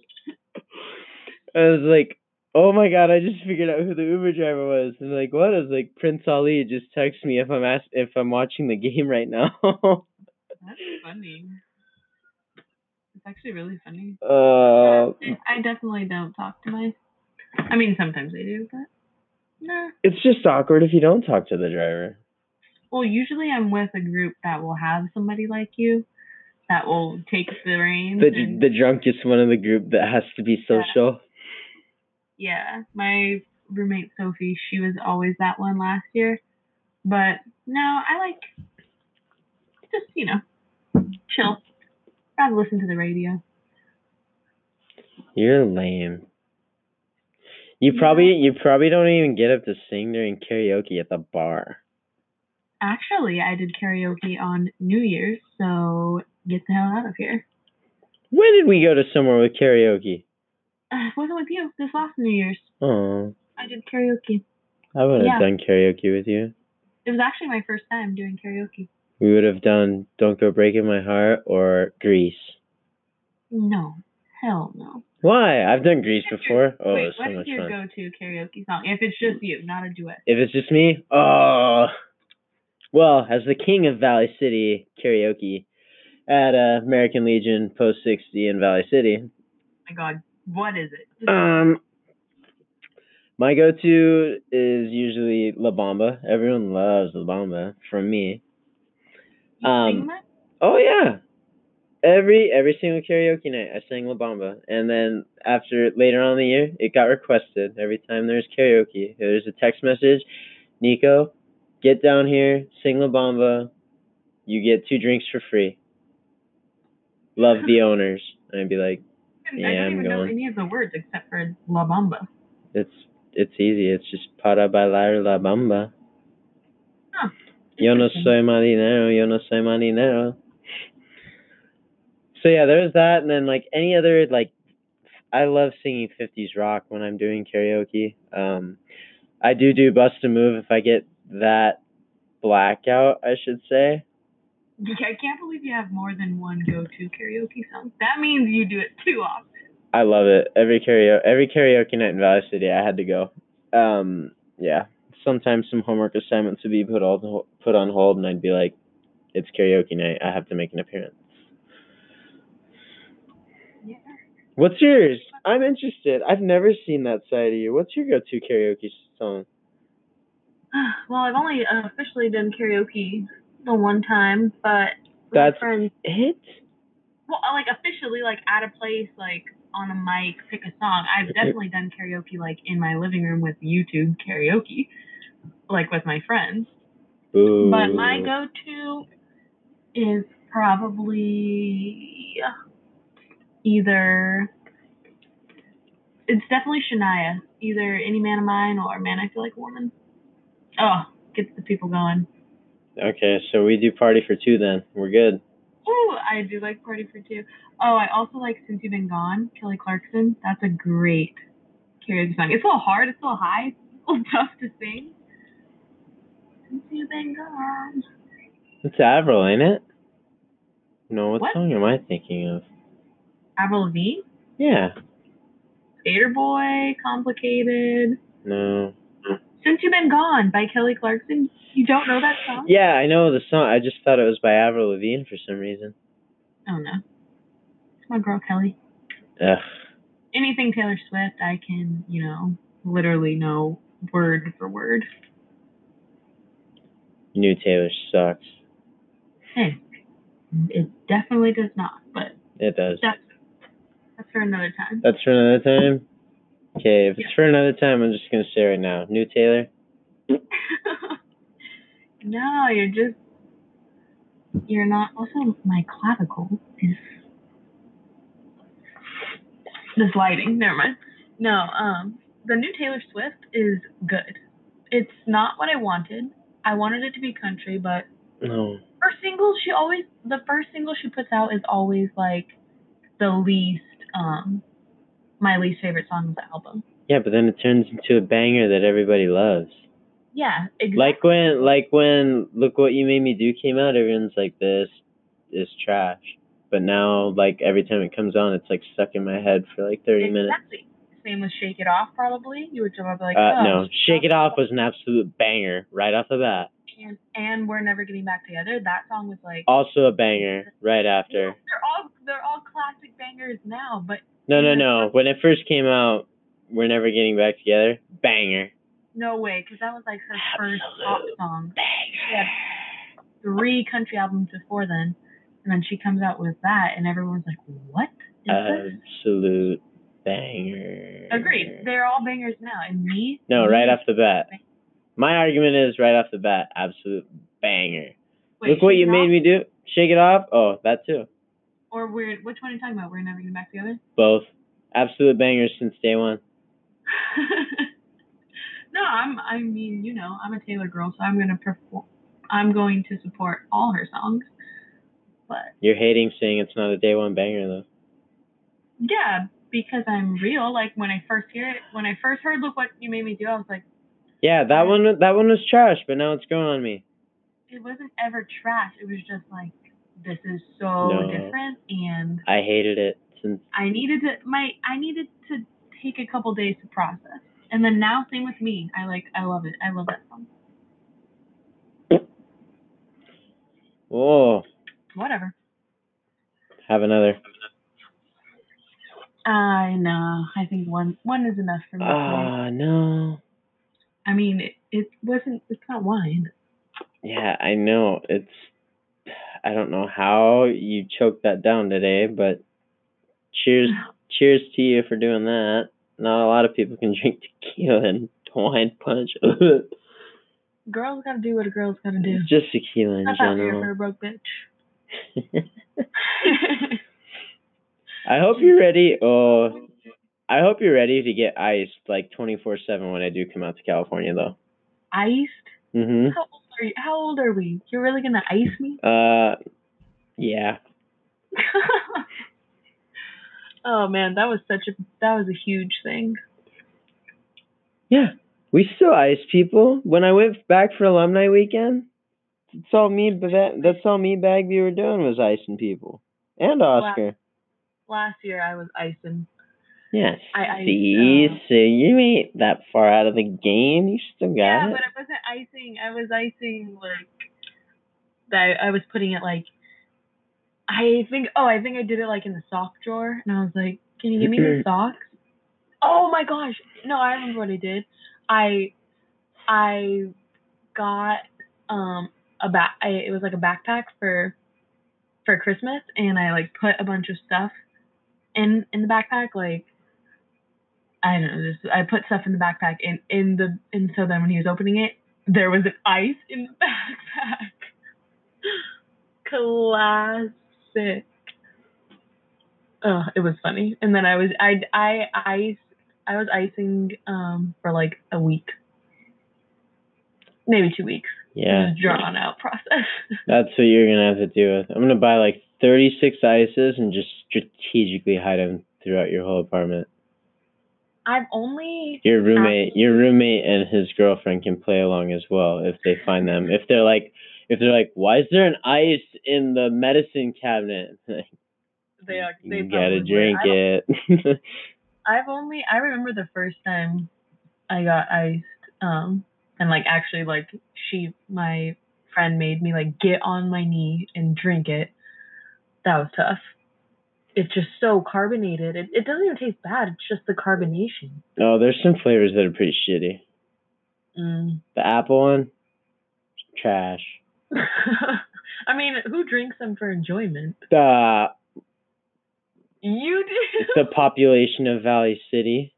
I was like, oh my god, I just figured out who the Uber driver was. And like, what? I was like, Prince Ali just text me if I'm ask- if I'm watching the game right now. That's funny. It's actually really funny. uh, I definitely don't talk to my. I mean, sometimes I do, but nah. it's just awkward if you don't talk to the driver. Well, usually I'm with a group that will have somebody like you that will take the reins. The and, the drunkest one in the group that has to be Yeah. social. yeah, my roommate Sophie, she was always that one last year. But no, I like just you know chill. Rather listen to the radio. You're lame. You Yeah. probably you probably don't even get up to sing during karaoke at the bar. Actually, I did karaoke on New Year's, so get the hell out of here. When did we go to somewhere with karaoke? Uh, it wasn't with you this last New Year's. Oh, I did karaoke. I would have Yeah. done karaoke with you. It was actually my first time doing karaoke. We would have done "Don't Go Breaking My Heart" or "Grease." No, hell no. Why? I've done Grease before. Oh, Wait, it's so what is your go-to karaoke song? If it's just you, not a duet. If it's just me, oh, well, as the king of Valley City karaoke at uh, American Legion Post 60 in Valley City, my God, what is it? Um, my go-to is usually La Bamba. Everyone loves La Bamba from me. Um? Oh yeah. Every every single karaoke night I sang La Bamba. And then after later on in the year it got requested every time there's karaoke. There's a text message, Nico, get down here, sing La Bamba, you get two drinks for free. Love the owners. And I'd be like, yeah, I don't I'm even know any of the words except for La Bamba. it's it's easy, it's just para bailar La Bamba. Huh. Yo no soy marinero, yo no soy marinero. So yeah, there's that, and then like any other like, I love singing '50s rock when I'm doing karaoke. Um, I do do bust a move if I get that blackout, I should say. I can't believe you have more than one go-to karaoke song. That means you do it too often. I love it. Every karaoke, every karaoke night in Valley City, I had to go. Um, yeah. Sometimes some homework assignments would be put all put on hold, and I'd be like, "It's karaoke night. I have to make an appearance." Yeah. What's yours? I'm interested. I've never seen that side of you. What's your go-to karaoke song? well, I've only officially done karaoke the one time, but That's- friends. It? Well, like officially, like at a place, like on a mic, pick a song. I've definitely done karaoke, like in my living room with YouTube karaoke, like with my friends. Boo. But my go-to is probably either it's definitely Shania, either Any Man of Mine or Man I Feel Like a Woman. Oh, gets the people going. Okay, so we do party for two then. We're good. Ooh, I do like Party for Two. Oh, I also like Since You've Been Gone, Kelly Clarkson. That's a great karaoke song. It's a little hard, it's a little high, it's a little tough to sing. Since You've Been Gone. It's Avril, ain't it? No, what, What? song am I thinking of? Avril Lavigne, Yeah. Skater Boy, Complicated. No. Since You've Been Gone by Kelly Clarkson. You don't know that song? Yeah, I know the song. I just thought it was by Avril Lavigne for some reason. Oh no. It's my girl Kelly. Ugh. Anything Taylor Swift, I can, you know, literally know word for word. New Taylor sucks. Hey, it definitely does not, but It does. that's that's for another time. That's for another time? Okay, if it's Yeah. for another time, I'm just going to say right now. New Taylor? no, you're just you're not. Also, my clavicle is this lighting. Never mind. No, um, the new Taylor Swift is good. It's not what I wanted. I wanted it to be country, but No. her singles she always the first single she puts out is always like the least um my least favorite song of the album. Yeah, but then it turns into a banger that everybody loves. Yeah, exactly. Like when, like when "Look What You Made Me Do" came out, everyone's like, "This is trash." But now, like every time it comes on, it's like stuck in my head for like thirty minutes. Same with Shake It Off, probably. You would jump up like, Uh, oh, no, "Shake It Off" was an absolute banger right off the bat. and, and we're never getting back together. That song was like Also a banger right after. they're all they're all classic bangers now, but No, no, no. When it first came out, "We're Never Getting Back Together," banger. no way, because that was like her first pop song. Banger. She had three country albums before then, and then she comes out with that, and everyone's like, "What is this?" Absolute banger. Agreed. They're all bangers now, and me. No, me- right off the bat. My argument is right off the bat, absolute banger. Wait, Look what you made Off me do. Shake it off. Oh, that too. Or we're which one are you talking about? We're never getting back together. Both. Absolute bangers since day one. no, I'm. I mean, you know, I'm a Taylor girl, so I'm gonna perform. I'm going to support all her songs. But You're hating saying it's not a day one banger though. yeah, because I'm real. Like when I first hear it, when I first heard "Look What You Made Me Do," I was like, Yeah, that one that one was trash, but now it's growing on me. it wasn't ever trash. It was just like, this is so No. different, and I hated it since I needed to my I needed to take a couple days to process. And then now, same with me. I like. I love it. I love that song. Whoa. Whatever. Have another. I know. I think one one is enough for me. Ah, no. I mean, it, it wasn't. It's not wine. Yeah, I know. It's I don't know how you choked that down today, but cheers cheers to you for doing that. Not a lot of people can drink tequila and wine punch. Girls gotta do what a girl's gotta do. Just tequila in That's out here for general. a broke bitch. I hope you're ready. Oh, I hope you're ready to get iced like 24/7 when I do come out to California though. Iced? Mhm. How old are you? How old are we? You're really gonna ice me? Uh yeah. oh man, that was such a that was a huge thing. Yeah. We still ice people. When I went back for alumni weekend, that's all me that's all me Bagby were doing was icing people. And Oscar. Last year I was icing. Yes. I iced, See, uh, so you ain't that far out of the game. You still got Yeah, it. but it wasn't icing. I was icing like that. I was putting it like. I think. Oh, I think I did it like in the sock drawer, and I was like, "Can you give me the socks?" Oh my gosh! No, I remember what I did. I, I got um a back. I, it was like a backpack for for Christmas, and I like put a bunch of stuff in in the backpack, like. I don't know. Just, I put stuff in the backpack, and in the and so then when he was opening it, there was an ice in the backpack. Classic. Oh, it was funny. And then I was I I ice I was icing um for like a week. Maybe two weeks. Yeah, drawn out process. that's what you're gonna have to do. with. I'm gonna buy like 36 ices and just strategically hide them throughout your whole apartment. I've only Your roommate, your roommate and his girlfriend can play along as well if they find them. If they're like, if they're like, why is there an ice in the medicine cabinet? they are they you gotta drink. It. I've only I remember the first time I got iced, um, and like actually like she my friend made me like get on my knee and drink it. That was tough. It's just so carbonated. It it doesn't even taste bad. It's just the carbonation. oh, there's some flavors that are pretty shitty. Mm. The apple one, trash. I mean, who drinks them for enjoyment? The You do. the population of Valley City.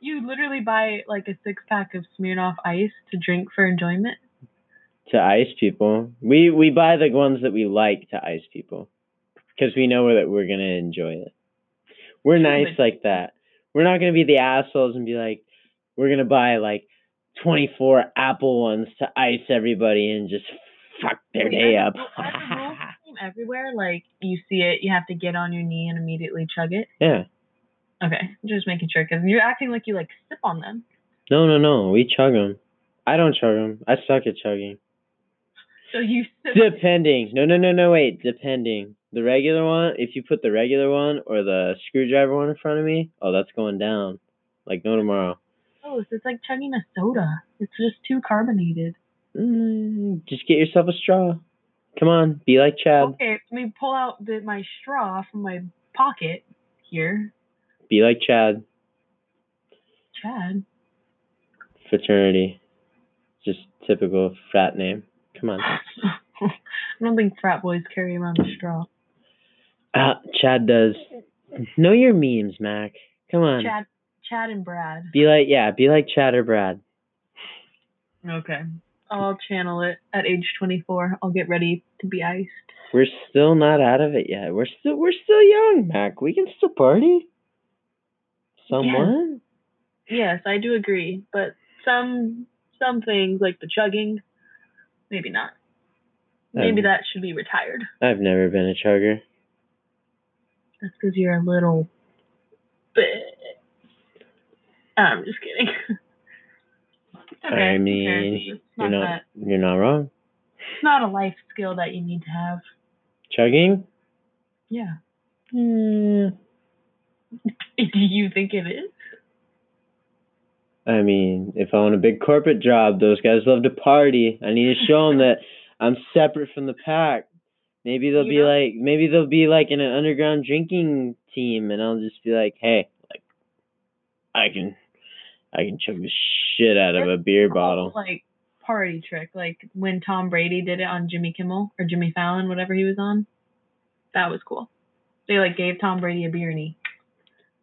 You literally buy like a six pack of Smirnoff Ice to drink for enjoyment. To ice people. We we buy the ones that we like to ice people because we know that we're gonna enjoy it. We're nice like that. We're not gonna be the assholes and be like, we're gonna buy like twenty four apple ones to ice everybody and just fuck their day up. the- are the rules the same everywhere? Like you see it, you have to get on your knee and immediately chug it. yeah. Okay, just making sure because you're acting like you like sip on them. No, no, no. We chug them. I don't chug them. I suck at chugging. So you. Depending. No, no, no, no. Wait. Depending. The regular one. If you put the regular one or the screwdriver one in front of me, oh, that's going down. Like no tomorrow. Oh, so it's like chugging a soda. It's just too carbonated. Mm, just get yourself a straw. Come on, be like Chad. Okay, let me pull out the, my straw from my pocket here. Be like Chad. Chad. Fraternity. Just typical frat name. Come on. I don't think frat boys carry around a straw. Uh, Chad does. Know your memes, Mack. Come on. Chad, Chad and Brad. Be like, yeah, be like Chad or Brad. Okay. I'll channel it at age 24. I'll get ready to be iced. We're still not out of it yet. We're still we're still young, Mack. We can still party. Somewhat. Yes, I do agree, but some some things like the chugging, maybe not. Maybe Um, that should be retired. I've never been a chugger. That's because you're a little bit. I'm just kidding. Okay, I mean, it's you're not, not that. you're not wrong. It's not a life skill that you need to have. Chugging? Yeah. Hmm. Do you think it is? I mean, if I want a big corporate job, those guys love to party. I need to show them that I'm separate from the pack. Maybe they'll You be know- like, maybe they'll be like in an underground drinking team, and I'll just be like, hey, like, I can, I can chug the shit out of a beer bottle. Like party trick, like when Tom Brady did it on Jimmy Kimmel or Jimmy Fallon, whatever he was on. That was cool. They like gave Tom Brady a beer and he.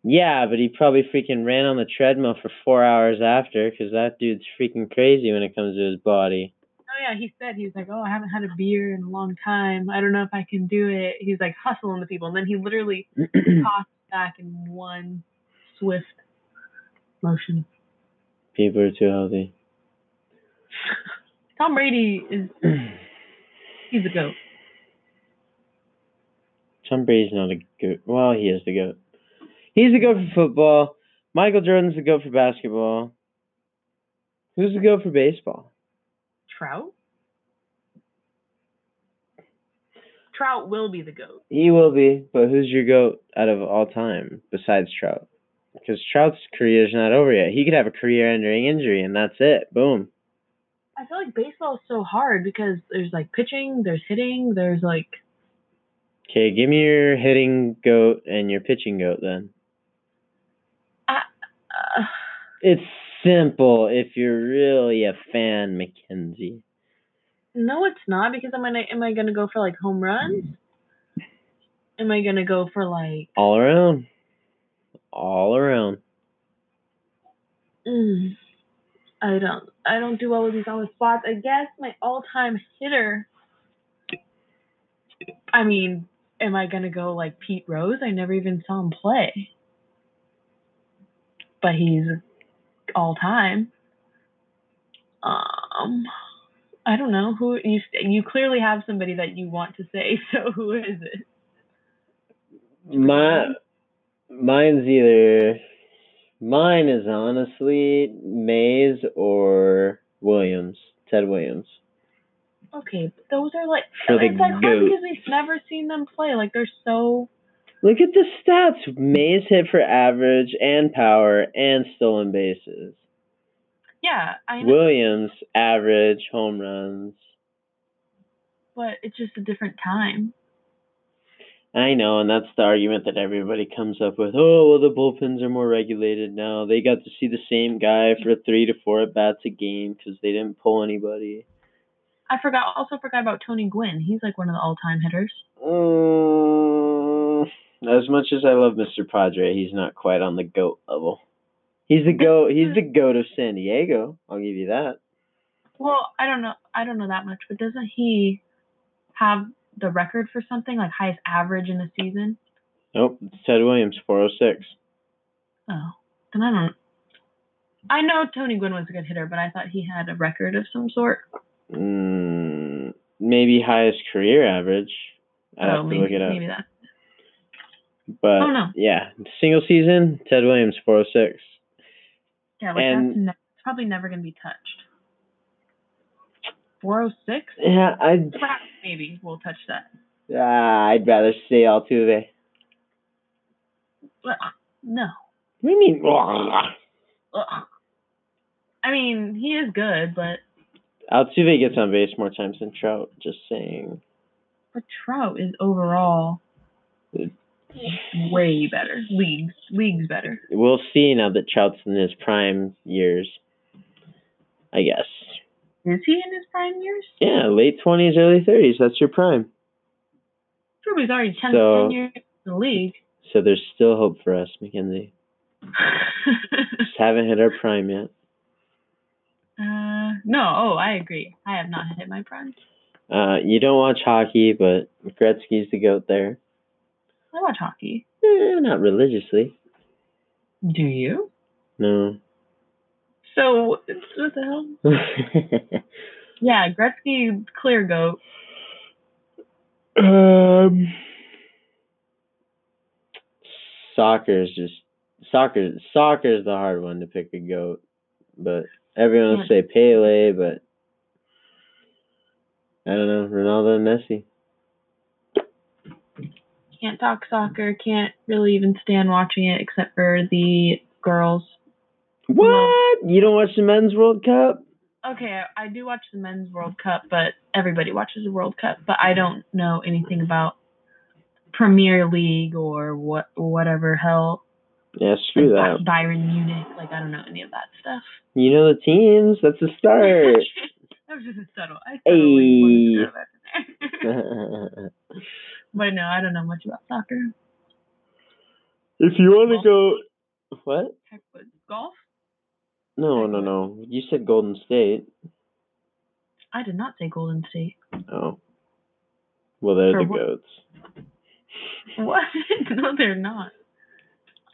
Yeah, but he probably freaking ran on the treadmill for four hours after, because that dude's freaking crazy when it comes to his body. Oh yeah, he said he was like, oh, I haven't had a beer in a long time. I don't know if I can do it. He's like hustling the people, and then he literally tossed back in one swift motion. People are too healthy. Tom Brady is he's a goat. Tom Brady's not a goat. Well, he is the goat. He's the goat for football. Michael Jordan's the goat for basketball. Who's the goat for baseball? Trout. Trout will be the goat. He will be, but who's your goat out of all time besides Trout? Because Trout's career is not over yet. He could have a career-ending injury, and that's it. Boom. I feel like baseball is so hard because there's like pitching, there's hitting, there's like Okay, give me your hitting goat and your pitching goat then. uh, It's simple if you're really a fan, Mackenzie. No, it's not because am I am I gonna go for like home runs? Am I gonna go for like? All around. All around. Mm, I don't. I don't do well with these on the spots. I guess my all-time hitter. I mean, am I gonna go like Pete Rose? I never even saw him play, but he's all time. Um, I don't know who you. You clearly have somebody that you want to say. So who is it? My mine's either mine is honestly Mays or Williams, Ted Williams. Okay, but those are like For the it's like hard goat. because we've never seen them play. Like they're so Look at the stats. Mays hit for average and power and stolen bases. yeah. I know, Williams average home runs. but it's just a different time. I know, and that's the argument that everybody comes up with. Oh, well, the bullpens are more regulated now. They got to see the same guy for three to four at bats a game because they didn't pull anybody. I forgot. Also forgot about Tony Gwynn. He's like one of the all-time hitters. Mm, as much as I love Mr. Padre, he's not quite on the goat level. He's the goat. He's the goat of San Diego. I'll give you that. Well, I don't know. I don't know that much, but doesn't he have the record for something like highest average in a season? Nope, it's Ted Williams, four oh six. Oh, then I don't. I know Tony Gwynn was a good hitter, but I thought he had a record of some sort. Mm, maybe highest career average. I oh, have to maybe, look it up. maybe that. But Oh, no. yeah, single season, Ted Williams, four oh six. Yeah, like And- that's ne- it's probably never gonna be touched. Four oh six. Yeah, I'd Maybe we'll touch that. ah, I'd rather see Altuve. Ugh, No. What do you mean? Ugh. I mean, he is good, but Altuve gets on base more times than Trout. Just saying. but Trout is overall way better. Leagues, leagues better. We'll see now that Trout's in his prime years. I guess. Is he in his prime years? Yeah, late twenties, early thirties. That's your prime. He's already 10, So- 10 years in the league. So there's still hope for us, Mackenzie. Just haven't hit our prime yet. uh, no, oh, I agree. I have not hit my prime. Uh, you don't watch hockey, but Gretzky's the goat there. I watch hockey. Eh, not religiously. Do you? No. So what the hell? Yeah, Gretzky, clear goat. um, soccer's just soccer. Soccer's the hard one to pick a goat, but everyone will say Pele, but I don't know Ronaldo and Messi. Can't talk soccer. Can't really even stand watching it except for the girls. What? You don't watch the men's World Cup? Okay, I do watch the men's World Cup, but everybody watches the World Cup. But I don't know anything about Premier League or what whatever hell. Yeah, screw like that. By- Bayern Munich. Like I don't know any of that stuff. You know the teams. That's a start. that was just a subtle. I subtly wanted to Hey. but no, I don't know much about soccer. if you want to go, what? Heck, golf? No, no, no. You said Golden State. I did not say Golden State. Oh. Well, they're For the what? goats. What? no, they're not.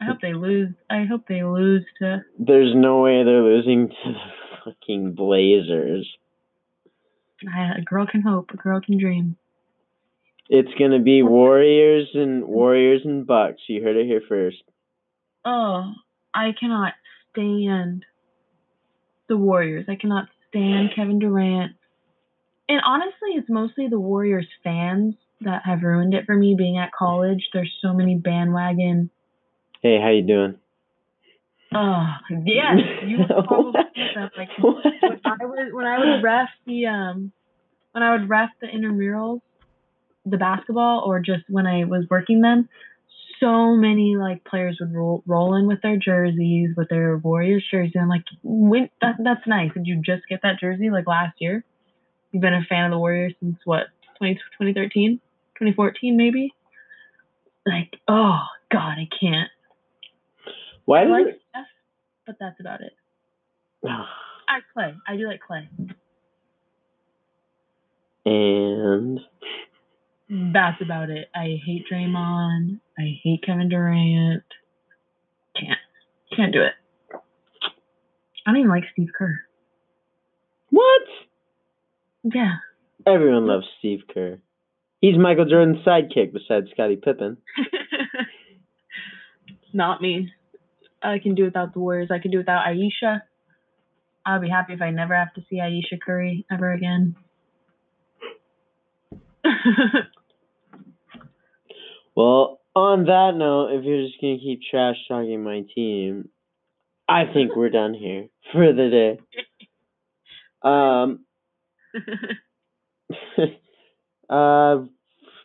I hope they lose. I hope they lose to. There's no way they're losing to the fucking Blazers. I, a girl can hope. A girl can dream. It's gonna be Warriors and Warriors and Bucks. You heard it here first. Oh, I cannot stand the Warriors. I cannot stand Kevin Durant. And honestly, it's mostly the Warriors fans that have ruined it for me being at college. There's so many bandwagon. Hey, how you doing? Oh, yes, you would probably that. Like when I was when I would ref the um when I would ref the intramurals, the basketball, or just when I was working them, so many like players would roll, roll in with their jerseys, with their Warriors jersey. I'm like, when that that's nice. Did you just get that jersey like last year? You've been a fan of the Warriors since what 20, 2013, 2014 maybe. Like, oh God, I can't. Why I like it? Steph, but that's about it. I Clay. I do like Clay. And That's about it. I hate Draymond. I hate Kevin Durant. Can't. Can't do it. I don't even like Steve Kerr. what? Yeah. Everyone loves Steve Kerr. He's Michael Jordan's sidekick besides Scottie Pippen. Not me. I can do without the Warriors. I can do without Ayesha. I'll be happy if I never have to see Ayesha Curry ever again. Well, on that note, if you're just gonna keep trash talking my team, I think we're done here for the day. Um, uh,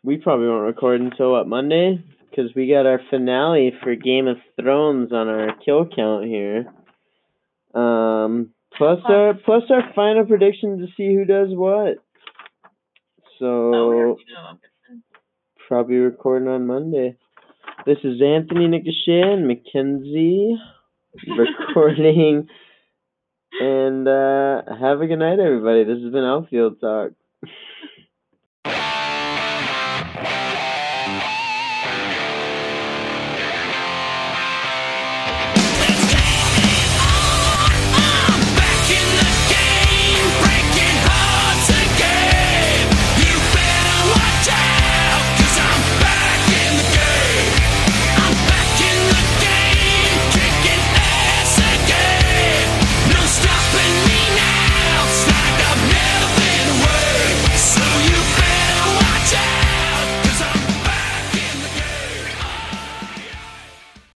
we probably won't record until what Monday because we got our finale for Game of Thrones on our kill count here. Um, plus our plus our final prediction to see who does what. Oh, So know. Probably recording on Monday. This is Anthony Nicochet and Mackenzie recording. and uh, have a good night, everybody. This has been Outfield Talk.